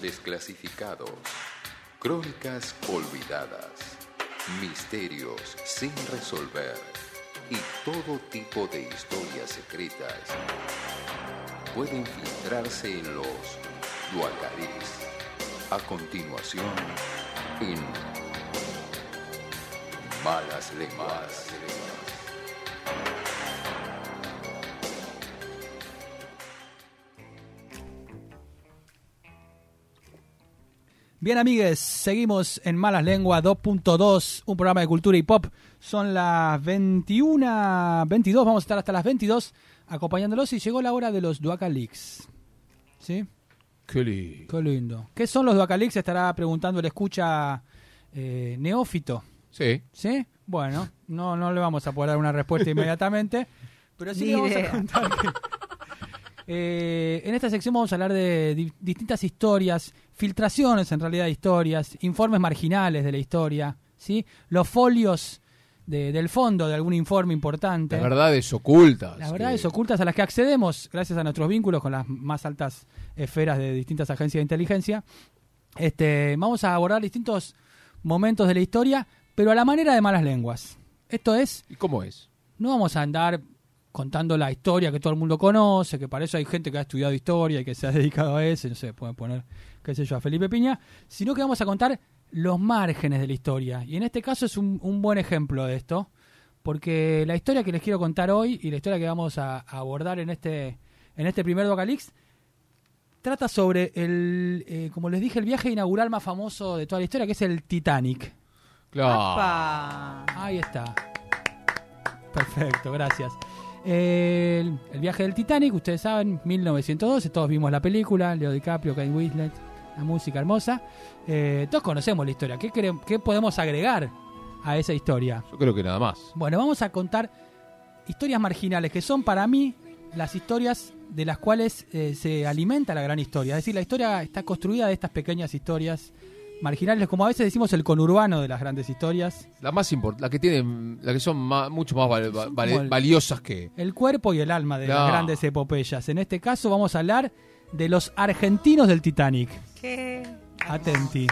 desclasificados, crónicas olvidadas, misterios sin resolver y todo tipo de historias secretas pueden filtrarse en los Duacarís. A continuación, en Malas Lenguas. Bien, amigues, seguimos en Malas Lenguas 2.2, un programa de cultura y pop. Son las 21, 22, vamos a estar hasta las 22 acompañándolos y llegó la hora de los Duaca Leaks. ¿Sí? Qué lindo. Qué lindo. ¿Qué son los Duaca Leaks? Estará preguntando el escucha eh, neófito. Sí. ¿Sí? Bueno, no, no le vamos a poder dar una respuesta inmediatamente, pero sí le vamos a contar que, eh, en esta sección vamos a hablar de di- distintas historias, filtraciones en realidad de historias, informes marginales de la historia, ¿sí? Los folios de- del fondo de algún informe importante. Las verdades ocultas. Las verdades que- ocultas a las que accedemos gracias a nuestros vínculos con las más altas esferas de distintas agencias de inteligencia. Este, vamos a abordar distintos momentos de la historia, pero a la manera de malas lenguas. Esto es, ¿Y cómo es? no vamos a andar contando la historia que todo el mundo conoce, que para eso hay gente que ha estudiado historia y que se ha dedicado a eso, no sé, pueden poner, qué sé yo, a Felipe Piña, sino que vamos a contar los márgenes de la historia. Y en este caso es un, un buen ejemplo de esto, porque la historia que les quiero contar hoy y la historia que vamos a, a abordar en este, en este primer Docalix trata sobre el, eh, como les dije, el viaje inaugural más famoso de toda la historia, que es el Titanic. Claro. Apa. Ahí está. Perfecto, gracias. El, el viaje del Titanic, ustedes saben, 1912, todos vimos la película, Leo DiCaprio, Kate Winslet, la música hermosa. Eh, todos conocemos la historia. ¿Qué, qué podemos agregar a esa historia? Yo creo que nada más. Bueno, vamos a contar historias marginales, que son para mí las historias de las cuales eh, se alimenta la gran historia. Es decir, la historia está construida de estas pequeñas historias marginales, como a veces decimos el conurbano de las grandes historias. La más importante, la que tienen, la que son ma- mucho más val- valiosas que. el cuerpo y el alma de las grandes epopeyas. En este caso vamos a hablar de los argentinos del Titanic. ¿Qué? Atenti.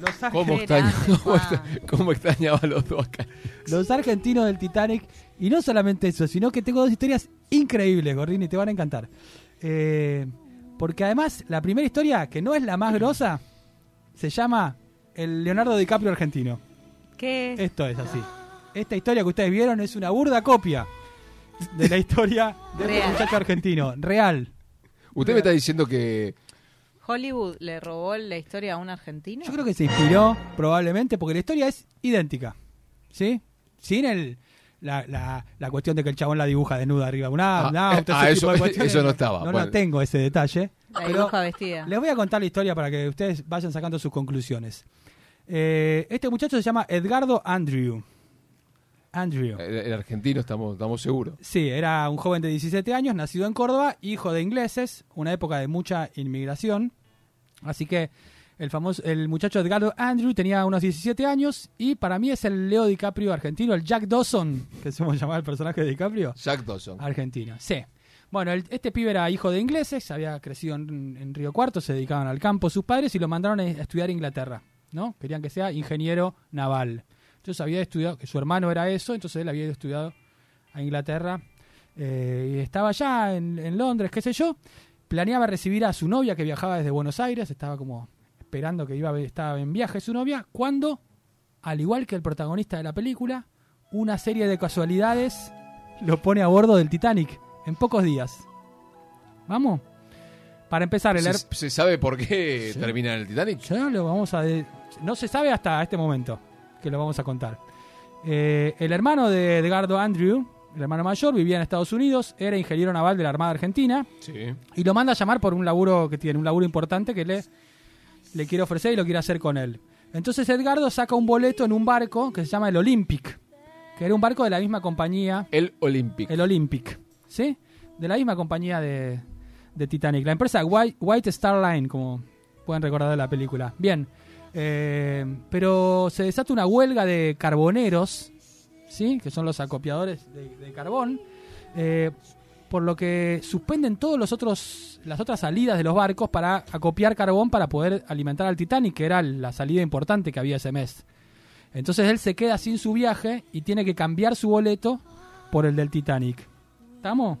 Los, ¿Cómo, Qué extraña- grande, cómo, extra- cómo extrañaba los dos acá? los argentinos del Titanic. Y no solamente eso, sino que tengo dos historias increíbles, Gordini, te van a encantar. Eh, porque además, la primera historia, que no es la más grosa, se llama El Leonardo DiCaprio argentino. ¿Qué? Esto es así. Esta historia que ustedes vieron es una burda copia de la historia de Real. muchacho argentino. Real. Usted me está diciendo que. ¿Hollywood le robó la historia a un argentino? Yo creo que se inspiró probablemente porque la historia es idéntica. ¿Sí? Sin el, la, la, la cuestión de que el chabón la dibuja desnuda arriba de un Ah, auto, ah, eso- no estaba, No, no bueno. tengo ese detalle. La pero dibuja vestida. les voy a contar la historia para que ustedes vayan sacando sus conclusiones. Eh, este muchacho se llama Edgardo Andrew. Andrew. El, el argentino estamos, estamos seguros. Sí, era un joven de 17 años, nacido en Córdoba, hijo de ingleses, una época de mucha inmigración. Así que el famoso, el muchacho Edgardo Andrew tenía unos 17 años y para mí es el Leo DiCaprio argentino, el Jack Dawson, que se llamar el personaje de DiCaprio, Jack Dawson. argentino. Sí. Bueno, el- este pibe era hijo de ingleses, había crecido en, en Río Cuarto, se dedicaban al campo sus padres y lo mandaron a estudiar a Inglaterra, ¿no? Querían que sea ingeniero naval. Entonces había estudiado, que su hermano era eso, entonces él había ido a Inglaterra eh, y estaba allá en, en Londres, qué sé yo. Planeaba recibir a su novia que viajaba desde Buenos Aires, estaba como esperando que iba estaba en viaje su novia, cuando, al igual que el protagonista de la película, una serie de casualidades lo pone a bordo del Titanic en pocos días. ¿Vamos? Para empezar, el ¿Se, se sabe por qué Sí. termina el Titanic? ya lo vamos a... de- No se sabe hasta este momento que lo vamos a contar. Eh, el hermano de Edgardo Andrew, el hermano mayor, vivía en Estados Unidos, era ingeniero naval de la Armada Argentina Sí. y lo manda a llamar por un laburo que tiene, un laburo importante que le, le quiere ofrecer y lo quiere hacer con él. Entonces Edgardo saca un boleto en un barco que se llama el Olympic, que era un barco de la misma compañía El Olympic. el Olympic, ¿sí? De la misma compañía de, de Titanic. La empresa White, Star Line, como pueden recordar de la película. Bien, eh, pero se desata una huelga de carboneros, ¿sí? Que son los acopiadores de, de carbón. eh, por lo que suspenden todos los otros las otras salidas de los barcos para acopiar carbón para poder alimentar al Titanic, que era la salida importante que había ese mes. Entonces él se queda sin su viaje y tiene que cambiar su boleto por el del Titanic. ¿Estamos?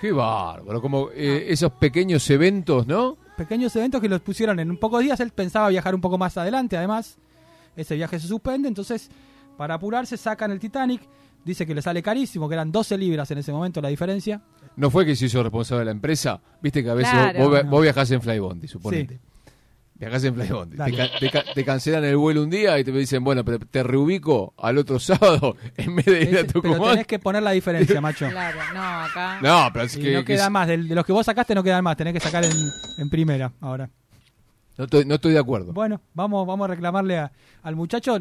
Qué bárbaro, como eh, esos pequeños eventos, ¿no? Pequeños eventos que los pusieron en un pocos días. Él pensaba viajar un poco más adelante, además. Ese viaje se suspende, entonces para apurarse sacan el Titanic. Dice que le sale carísimo, que eran 12 libras en ese momento la diferencia. ¿No fue que se hizo responsable de la empresa? Viste que a veces Claro. vos, vos, viajás en Flybondi, suponete. Viajás en Flybondi. Te, ca- te ca- te cancelan el vuelo un día y te dicen, bueno, pero te reubico al otro sábado en vez de ir a Ese- pero Tucumán. tenés que poner la diferencia, macho. Claro, no, acá. No, pero es Y que, no que quedan es- más, de los que vos sacaste no quedan más, tenés que sacar en, en primera ahora. no, estoy, no estoy de acuerdo. Bueno, vamos, vamos a reclamarle a- al muchacho.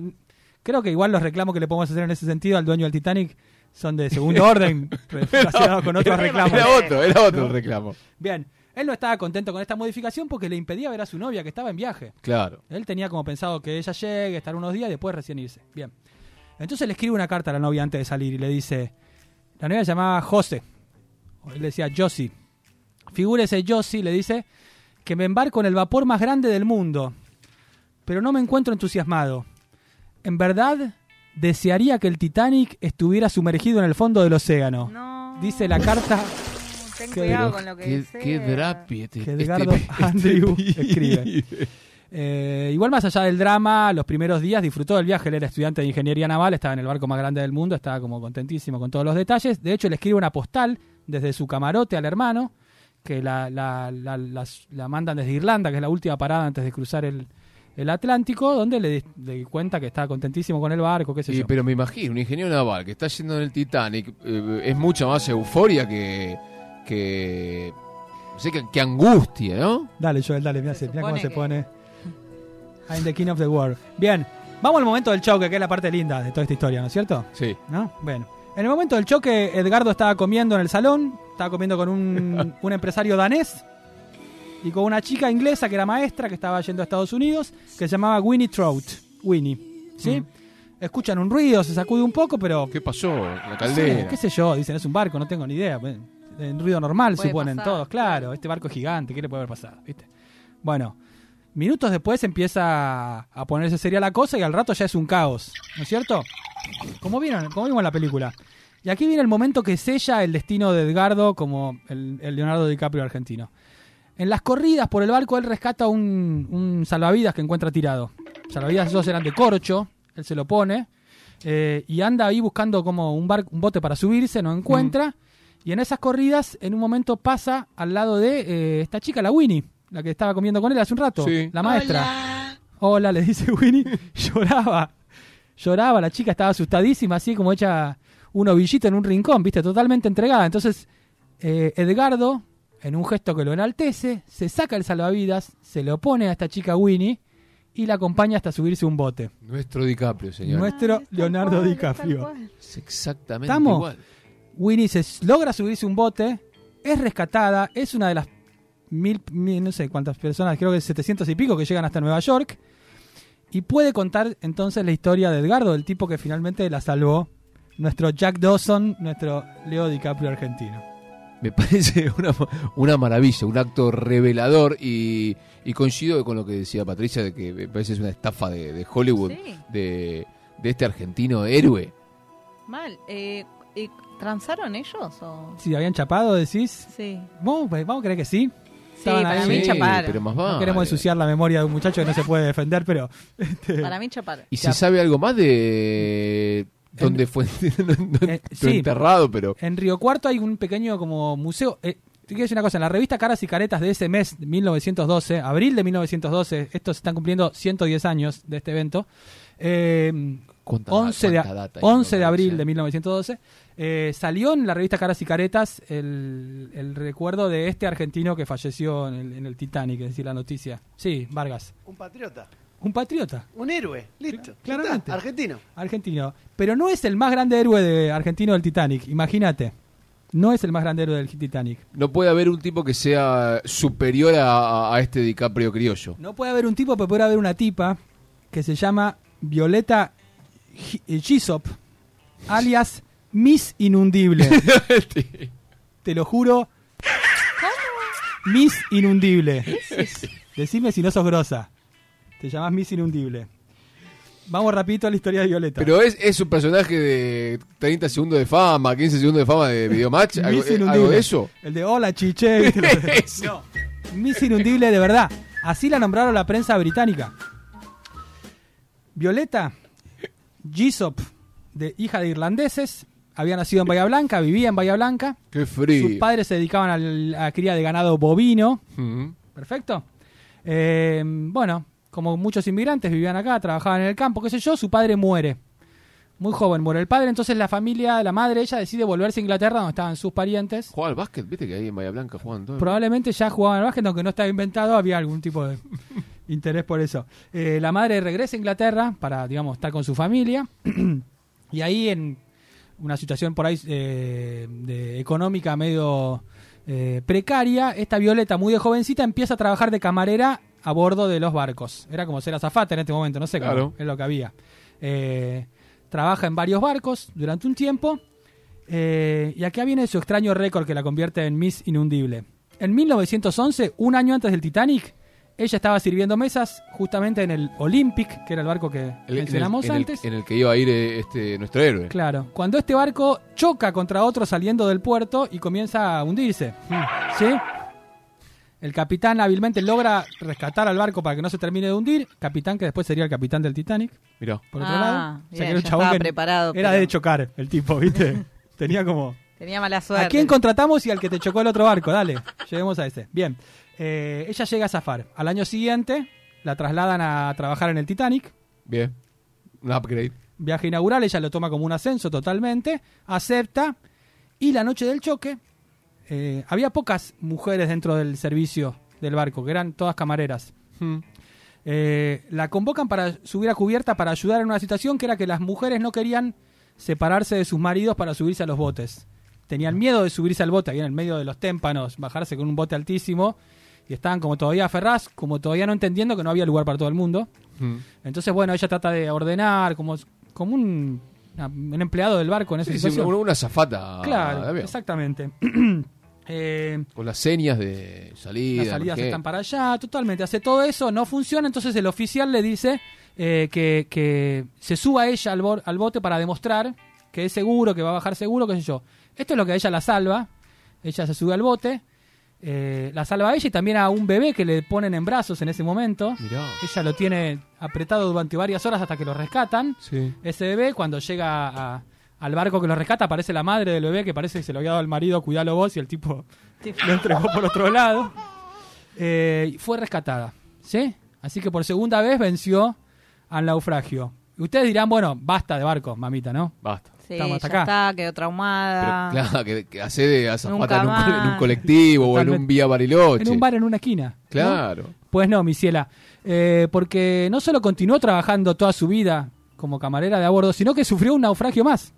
Creo que igual los reclamos que le podemos hacer en ese sentido al dueño del Titanic son de segundo orden, relacionados con otros reclamos. Era otro, era otro el reclamo. Bien, él no estaba contento con esta modificación porque le impedía ver a su novia que estaba en viaje. Claro. Él tenía como pensado que ella llegue, estar unos días y después recién irse. Bien. Entonces le escribe una carta a la novia antes de salir y le dice, la novia se llamaba José, o él decía Josie. Figúrese Josie, le dice, que me embarco en el vapor más grande del mundo, pero no me encuentro entusiasmado. En verdad, desearía que el Titanic estuviera sumergido en el fondo del océano. No. Dice la carta Ten cuidado Pero con lo que qué, desea. qué drapi este, que este- Edgardo este Andrew escribe. Eh, igual más allá del drama, los primeros días disfrutó del viaje. Él era estudiante de ingeniería naval, estaba en el barco más grande del mundo, estaba como contentísimo con todos los detalles. De hecho, le escribe una postal desde su camarote al hermano, que la, la, la- las- la mandan desde Irlanda, que es la última parada antes de cruzar el, el Atlántico, donde le, le cuenta que está contentísimo con el barco, qué sé Sí, yo. pero me imagino, un ingeniero naval que está yendo en el Titanic eh, es mucha más euforia que. Que. no sé, que, que angustia, ¿no? Dale, Joel, dale, mira Se cómo se pone. I'm the king of the world. Bien, vamos al momento del choque, que es la parte linda de toda esta historia, ¿no es cierto? Sí. ¿No? Bueno. En el momento del choque, Edgardo estaba comiendo en el salón, estaba comiendo con un, un empresario danés y con una chica inglesa que era maestra, que estaba yendo a Estados Unidos, que se llamaba Winnie Trout. Winnie. ¿Sí? Mm. Escuchan un ruido, se sacude un poco, pero... ¿Qué pasó? La Sí, caldera. qué sé yo, dicen, es un barco, no tengo ni idea. En ruido normal, Puede suponen pasar, todos. Claro, claro. este barco es gigante, ¿qué le puede haber pasado? ¿Viste? Bueno, minutos después empieza a ponerse seria la cosa y al rato ya es un caos, ¿no es cierto? Como vieron, como vimos en la película. Y aquí viene el momento que sella el destino de Edgardo como el, el Leonardo DiCaprio argentino. En las corridas por el barco él rescata un, un salvavidas que encuentra tirado. Salvavidas esos eran de corcho, él se lo pone eh, y anda ahí buscando como un, bar, un bote para subirse, no encuentra. Y en esas corridas, en un momento pasa al lado de eh, esta chica, la Winnie, la que estaba comiendo con él hace un rato, Sí. la maestra. Hola. Hola, le dice Winnie. Lloraba. Lloraba, la chica estaba asustadísima, así como hecha un ovillito en un rincón, viste, totalmente entregada. Entonces, eh, Edgardo, en un gesto que lo enaltece, se saca el salvavidas, se lo pone a esta chica Winnie y la acompaña hasta subirse a un bote. Nuestro DiCaprio, señor. Nuestro Leonardo cual, DiCaprio. Es exactamente ¿Estamos? igual. Winnie se logra subirse a un bote, es rescatada, es una de las mil, mil- no sé cuántas personas, creo que 700 y pico que llegan hasta Nueva York, y puede contar entonces la historia de Edgardo, el tipo que finalmente la salvó, nuestro Jack Dawson, nuestro Leo DiCaprio argentino. Me parece una, una maravilla, un acto revelador y, y coincido con lo que decía Patricia de que me parece es una estafa de, de Hollywood Sí, de, de este argentino héroe. mal. Eh, eh, ¿Transaron ellos o...? Si habían chapado, decís, Sí. vamos, pues, vamos a creer que sí. Sí, Estaban para ahí. mí Sí, chaparon. pero más No vale. queremos ensuciar la memoria de un muchacho que no se puede defender, pero... este, Para mí chaparon. ¿Y se sabe algo más de dónde fue no- no- Eh, no sí. enterrado? Pero En Río Cuarto hay un pequeño como museo. Eh, te quiero decir una cosa, en la revista Caras y Caretas de ese mes, de 1912, abril de 1912, estos están cumpliendo 110 años de este evento, eh, ¿Cuánta- 11, de, cuánta data hay, 11 de no? abril de 1912, eh, salió en la revista Caras y Caretas el, el recuerdo de este argentino que falleció en el, en el Titanic, es decir, la noticia. Sí, Vargas. Un patriota. Un patriota, Un héroe. Listo. Claramente. está, Argentino. argentino. Pero no es el más grande héroe de, argentino del Titanic, imagínate. No es el más grande héroe del Titanic. No puede haber un tipo que sea superior a, a este DiCaprio criollo. No puede haber un tipo, pero puede haber una tipa que se llama Violeta eh, Gisop, alias Miss Inundible. te lo juro. Miss Inundible. Decime si no sos grosa. Te llamás Miss Inundible. Vamos rapidito a la historia de Violeta. Pero es, es un personaje de 30 segundos de fama, 15 segundos de fama de Videomatch. ¿Algo, Miss eh, Inundible. algo de eso? El de hola, chiche. no. Miss Inundible de verdad. Así la nombraron la prensa británica. Violeta Gisop, de hija de irlandeses, había nacido en Bahía Blanca, vivía en Bahía Blanca. Qué frío. Sus padres se dedicaban a la cría de ganado bovino. Perfecto. Eh, bueno, como muchos inmigrantes vivían acá, trabajaban en el campo, qué sé yo, su padre muere. Muy joven muere el padre, entonces la familia, la madre, ella decide volverse a Inglaterra, donde estaban sus parientes. Jugaba al básquet, viste que ahí en Bahía Blanca juegan todo. Probablemente ya jugaban al básquet, aunque no estaba inventado, había algún tipo de interés por eso. Eh, la madre regresa a Inglaterra para, digamos, estar con su familia. y ahí en una situación por ahí eh, de económica medio eh, precaria, esta Violeta, muy de jovencita, empieza a trabajar de camarera a bordo de los barcos. Era como ser azafata en este momento, no sé cómo, Claro. es lo que había. Eh, trabaja en varios barcos durante un tiempo. Y acá viene su extraño récord que la convierte en Miss Inundible. En 1911, un año antes del Titanic, ella estaba sirviendo mesas justamente en el Olympic, que era el barco que El- en el- mencionamos en el- antes. en el que iba a ir eh, este nuestro héroe. Claro, cuando este barco choca contra otro saliendo del puerto y comienza a hundirse. ¿Sí? El capitán hábilmente logra rescatar al barco para que no se termine de hundir. Capitán que después sería el capitán del Titanic, Mirá. por otro Ah, lado. bien, que era un ya chabón estaba que preparado, Era pero- de chocar el tipo, ¿viste? Tenía como... Tenía mala suerte. ¿A quién contratamos y al que te chocó el otro barco? Dale, lleguemos a ese. Bien. Eh, ella llega a zafar. Al año siguiente la trasladan a trabajar en el Titanic. Bien. Un upgrade. Viaje inaugural, ella lo toma como un ascenso totalmente. Acepta. Y la noche del choque, eh, había pocas mujeres dentro del servicio del barco, que eran todas camareras. Eh, la convocan para subir a cubierta para ayudar en una situación que era que las mujeres no querían separarse de sus maridos para subirse a los botes. Tenían miedo de subirse al bote ahí en el medio de los témpanos, bajarse con un bote altísimo y estaban como todavía aferradas, como todavía no entendiendo que no había lugar para todo el mundo. Mm. Entonces, bueno, ella trata de ordenar como, como un, una- un empleado del barco en esa Sí, sí, situación. una, una zafata. claro, exactamente. Eh, Con las señas de salida. las salidas están para allá, totalmente. Hace todo eso, no funciona, entonces el oficial le dice eh, que, que se suba ella al, al bote para demostrar que es seguro, que va a bajar seguro, qué sé yo. Esto es lo que a ella la salva. Ella se sube al bote, eh, la salva a ella y también a un bebé que le ponen en brazos en ese momento. Mirá. Ella lo tiene apretado durante varias horas hasta que lo rescatan. Sí. Ese bebé, cuando llega a- al barco que lo rescata, aparece la madre del bebé que parece que se lo había dado al marido, cuidalo vos, y el tipo lo entregó por otro lado. Eh, fue rescatada, ¿sí? Así que por segunda vez venció al naufragio. Y ustedes dirán, bueno, basta de barcos, mamita, ¿no? Basta. Sí, ya acá. está, quedó Pero traumada. claro, que, que hace de azafata en un, en un colectivo o en un vía Bariloche. En un bar en una esquina. ¿no? Claro. Pues no, mi ciela. Eh, porque no solo continuó trabajando toda su vida como camarera de a bordo, sino que sufrió un naufragio más.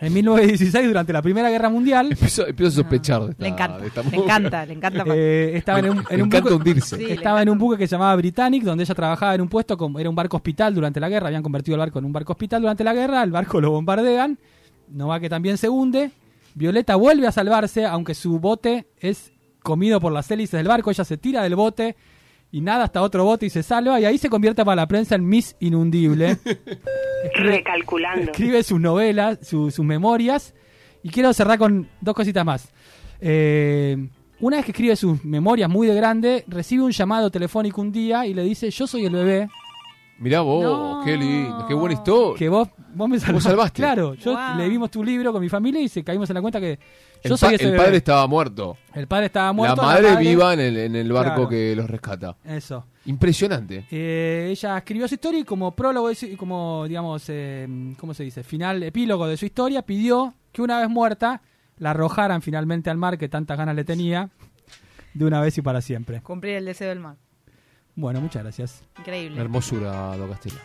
En 1916, durante la Primera Guerra Mundial, Empiezo, empiezo a sospechar de esta, le encanta, de esta le encanta, le encanta. eh, estaba en un, en Le un encanta buque, hundirse. Sí, estaba en un buque que se llamaba Britannic, donde ella trabajaba en un puesto, como, era un barco hospital durante la guerra, habían convertido el barco en un barco hospital durante la guerra, el barco lo bombardean, no va que también se hunde, Violeta vuelve a salvarse, aunque su bote es comido por las hélices del barco, ella se tira del bote y nada hasta otro bote y se salva, y ahí se convierte para la prensa en Miss Inundible. Recalculando. escribe sus novelas, su- sus memorias. Y quiero cerrar con dos cositas más. Eh, una vez que escribe sus memorias muy de grande, recibe un llamado telefónico un día y le dice, yo soy el bebé Mirá vos, No. qué lindo, qué buena historia. que vos, vos me salvaste. salvaste. Claro, yo Wow. leímos tu libro con mi familia y se caímos en la cuenta que yo el soy pa- ese el bebé. padre estaba muerto. El padre estaba muerto. la madre viva en el, en el barco Claro. que los rescata. Eso. Impresionante. Eh, ella escribió su historia y como prólogo, de su- como digamos, eh, ¿cómo se dice? Final, epílogo de su historia, pidió que una vez muerta la arrojaran finalmente al mar que tantas ganas le tenía, de una vez y para siempre. Cumplir el deseo del mar. Bueno, muchas gracias. Increíble. Hermosura, Do Castelo.